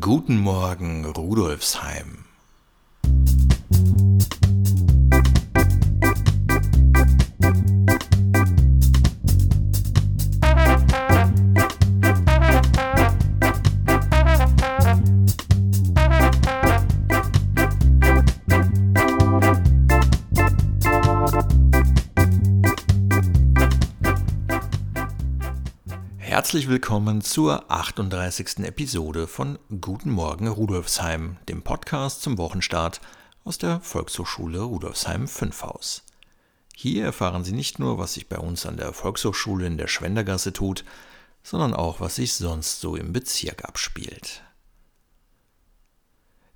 Guten Morgen, Rudolfsheim. Herzlich willkommen zur 38. Episode von Guten Morgen Rudolfsheim, dem Podcast zum Wochenstart aus der Volkshochschule Rudolfsheim 5 Haus. Hier erfahren Sie nicht nur, was sich bei uns an der Volkshochschule in der Schwendergasse tut, sondern auch, was sich sonst so im Bezirk abspielt.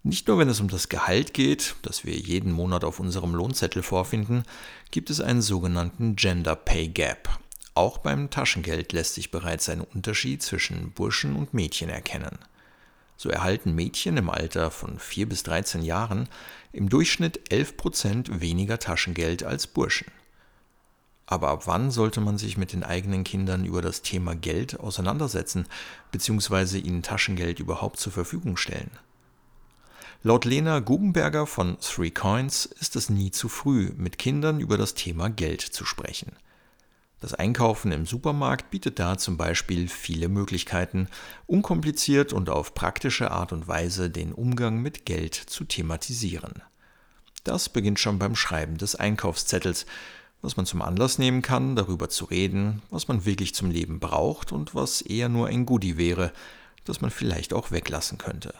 Nicht nur wenn es um das Gehalt geht, das wir jeden Monat auf unserem Lohnzettel vorfinden, gibt es einen sogenannten Gender Pay Gap, auch beim Taschengeld lässt sich bereits ein Unterschied zwischen Burschen und Mädchen erkennen. So erhalten Mädchen im Alter von 4 bis 13 Jahren im Durchschnitt 11 Prozent weniger Taschengeld als Burschen. Aber ab wann sollte man sich mit den eigenen Kindern über das Thema Geld auseinandersetzen bzw. ihnen Taschengeld überhaupt zur Verfügung stellen? Laut Lena Guggenberger von Three Coins ist es nie zu früh, mit Kindern über das Thema Geld zu sprechen. Das Einkaufen im Supermarkt bietet da zum Beispiel viele Möglichkeiten, unkompliziert und auf praktische Art und Weise den Umgang mit Geld zu thematisieren. Das beginnt schon beim Schreiben des Einkaufszettels, was man zum Anlass nehmen kann, darüber zu reden, was man wirklich zum Leben braucht und was eher nur ein Goodie wäre, das man vielleicht auch weglassen könnte.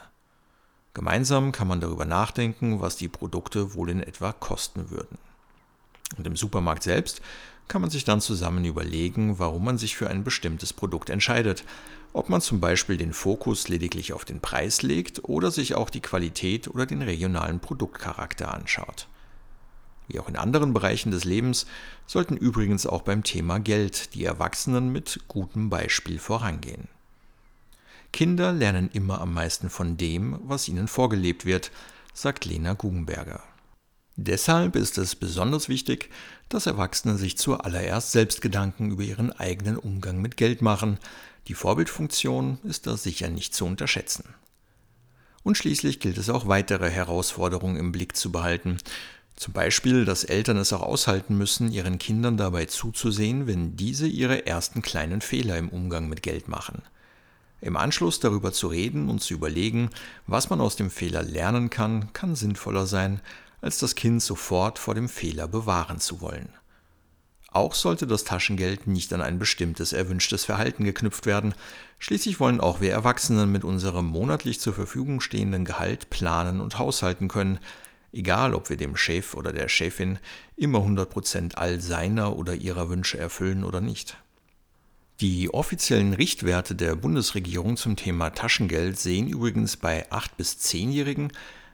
Gemeinsam kann man darüber nachdenken, was die Produkte wohl in etwa kosten würden. Und im Supermarkt selbst kann man sich dann zusammen überlegen, warum man sich für ein bestimmtes Produkt entscheidet, ob man zum Beispiel den Fokus lediglich auf den Preis legt oder sich auch die Qualität oder den regionalen Produktcharakter anschaut. Wie auch in anderen Bereichen des Lebens sollten übrigens auch beim Thema Geld die Erwachsenen mit gutem Beispiel vorangehen. Kinder lernen immer am meisten von dem, was ihnen vorgelebt wird, sagt Lena Guggenberger. Deshalb ist es besonders wichtig, dass Erwachsene sich zuallererst selbst Gedanken über ihren eigenen Umgang mit Geld machen. Die Vorbildfunktion ist da sicher nicht zu unterschätzen. Und schließlich gilt es auch weitere Herausforderungen im Blick zu behalten. Zum Beispiel, dass Eltern es auch aushalten müssen, ihren Kindern dabei zuzusehen, wenn diese ihre ersten kleinen Fehler im Umgang mit Geld machen. Im Anschluss darüber zu reden und zu überlegen, was man aus dem Fehler lernen kann, kann sinnvoller sein, als das Kind sofort vor dem Fehler bewahren zu wollen. Auch sollte das Taschengeld nicht an ein bestimmtes erwünschtes Verhalten geknüpft werden, schließlich wollen auch wir Erwachsenen mit unserem monatlich zur Verfügung stehenden Gehalt planen und haushalten können, egal ob wir dem Chef oder der Chefin immer 100% all seiner oder ihrer Wünsche erfüllen oder nicht. Die offiziellen Richtwerte der Bundesregierung zum Thema Taschengeld sehen übrigens bei 8- bis 10-Jährigen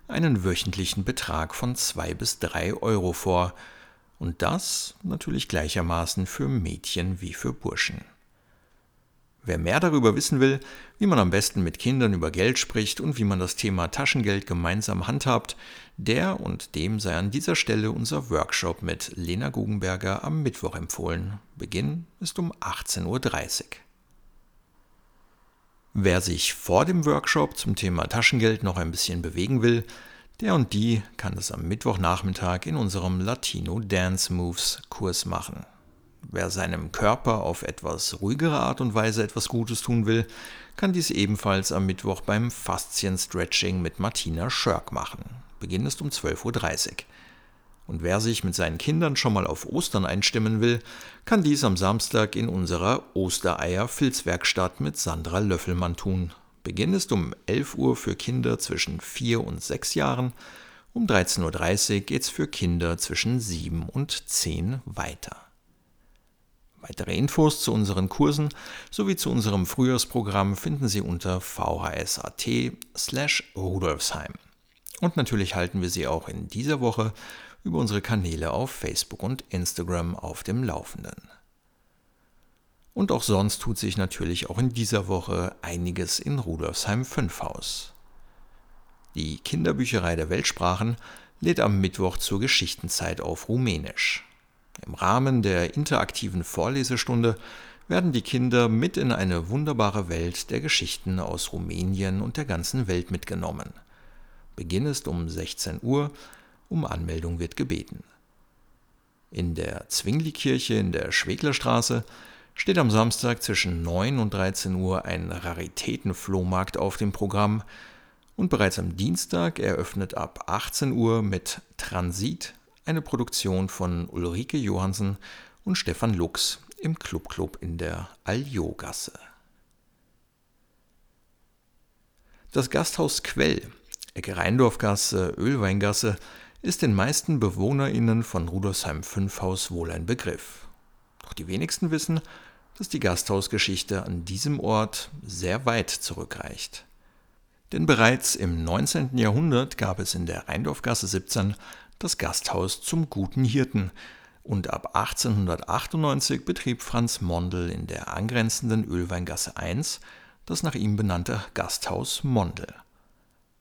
einen wöchentlichen Betrag von zwei bis drei Euro vor, und das natürlich gleichermaßen für Mädchen wie für Burschen. Wer mehr darüber wissen will, wie man am besten mit Kindern über Geld spricht und wie man das Thema Taschengeld gemeinsam handhabt, der und dem sei an dieser Stelle unser Workshop mit Lena Guggenberger am Mittwoch empfohlen. Beginn ist um 18.30 Uhr. Wer sich vor dem Workshop zum Thema Taschengeld noch ein bisschen bewegen will, der und die kann das am Mittwochnachmittag in unserem Latino Dance Moves Kurs machen. Wer seinem Körper auf etwas ruhigere Art und Weise etwas Gutes tun will, kann dies ebenfalls am Mittwoch beim Faszien-Stretching mit Martina Schörk machen. Beginn ist um 12.30 Uhr. Und wer sich mit seinen Kindern schon mal auf Ostern einstimmen will, kann dies am Samstag in unserer Ostereier-Filzwerkstatt mit Sandra Löffelmann tun. Beginn ist um 11 Uhr für Kinder zwischen 4 und 6 Jahren, um 13.30 Uhr geht es für Kinder zwischen 7 und 10 weiter. Weitere Infos zu unseren Kursen sowie zu unserem Frühjahrsprogramm finden Sie unter vhs.at slash rudolfsheim. Und natürlich halten wir Sie auch in dieser Woche über unsere Kanäle auf Facebook und Instagram auf dem Laufenden. Und auch sonst tut sich natürlich auch in dieser Woche einiges in Rudolfsheim 5 Haus. Die Kinderbücherei der Weltsprachen lädt am Mittwoch zur Geschichtenzeit auf Rumänisch. Im Rahmen der interaktiven Vorlesestunde werden die Kinder mit in eine wunderbare Welt der Geschichten aus Rumänien und der ganzen Welt mitgenommen. Beginn ist um 16 Uhr, um Anmeldung wird gebeten. In der Zwingli-Kirche in der Schweglerstraße steht am Samstag zwischen 9 und 13 Uhr ein Raritätenflohmarkt auf dem Programm und bereits am Dienstag eröffnet ab 18 Uhr mit Transit eine Produktion von Ulrike Johansen und Stefan Lux im Club Club in der Aljogasse. Das Gasthaus Quell, Ecke Rheindorfgasse, Ölweingasse, ist den meisten BewohnerInnen von Rudolfsheim 5 Haus wohl ein Begriff. Doch die wenigsten wissen, dass die Gasthausgeschichte an diesem Ort sehr weit zurückreicht. Denn bereits im 19. Jahrhundert gab es in der Rheindorfgasse 17 das Gasthaus zum Guten Hirten, und ab 1898 betrieb Franz Mondel in der angrenzenden Ölweingasse 1 das nach ihm benannte Gasthaus Mondel.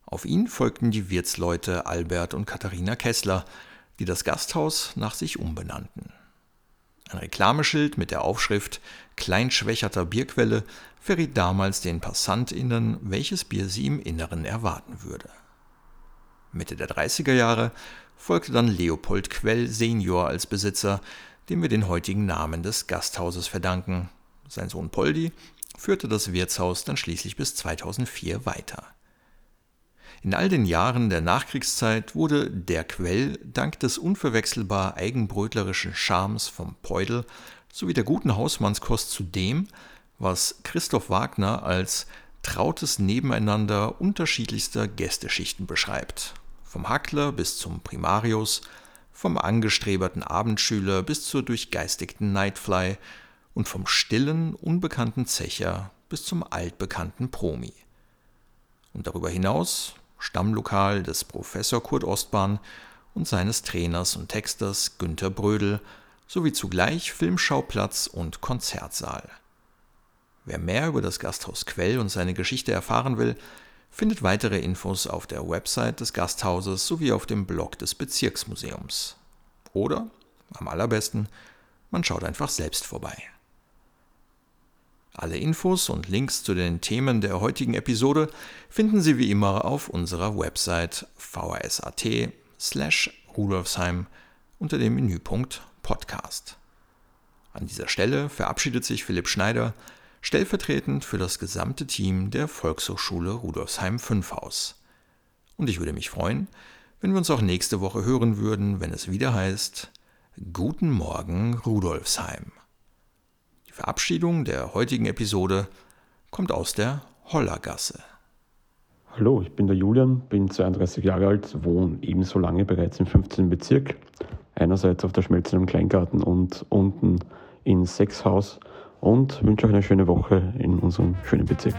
Auf ihn folgten die Wirtsleute Albert und Katharina Kessler, die das Gasthaus nach sich umbenannten. Ein Reklameschild mit der Aufschrift Kleinschwächerter Bierquelle verriet damals den PassantInnen, welches Bier sie im Inneren erwarten würde. Mitte der 30er Jahre folgte dann Leopold Quell Senior als Besitzer, dem wir den heutigen Namen des Gasthauses verdanken. Sein Sohn Poldi führte das Wirtshaus dann schließlich bis 2004 weiter. In all den Jahren der Nachkriegszeit wurde der Quell dank des unverwechselbar eigenbrötlerischen Charmes vom Peudel sowie der guten Hausmannskost zu dem, was Christoph Wagner als trautes Nebeneinander unterschiedlichster Gästeschichten beschreibt vom Hackler bis zum Primarius, vom angestreberten Abendschüler bis zur durchgeistigten Nightfly und vom stillen, unbekannten Zecher bis zum altbekannten Promi. Und darüber hinaus Stammlokal des Professor Kurt Ostbahn und seines Trainers und Texters Günter Brödel sowie zugleich Filmschauplatz und Konzertsaal. Wer mehr über das Gasthaus Quell und seine Geschichte erfahren will, findet weitere Infos auf der Website des Gasthauses sowie auf dem Blog des Bezirksmuseums. Oder, am allerbesten, man schaut einfach selbst vorbei. Alle Infos und Links zu den Themen der heutigen Episode finden Sie wie immer auf unserer Website vhs.at slash rudolfsheim unter dem Menüpunkt Podcast. An dieser Stelle verabschiedet sich Philipp Schneider stellvertretend für das gesamte Team der Volkshochschule Rudolfsheim 5 Haus. Und ich würde mich freuen, wenn wir uns auch nächste Woche hören würden, wenn es wieder heißt Guten Morgen Rudolfsheim. Die Verabschiedung der heutigen Episode kommt aus der Hollergasse. Hallo, ich bin der Julian, bin 32 Jahre alt, wohne ebenso lange bereits im 15. Bezirk. Einerseits auf der Schmelzen im Kleingarten und unten in Sechshaus und wünsche euch eine schöne Woche in unserem schönen Bezirk.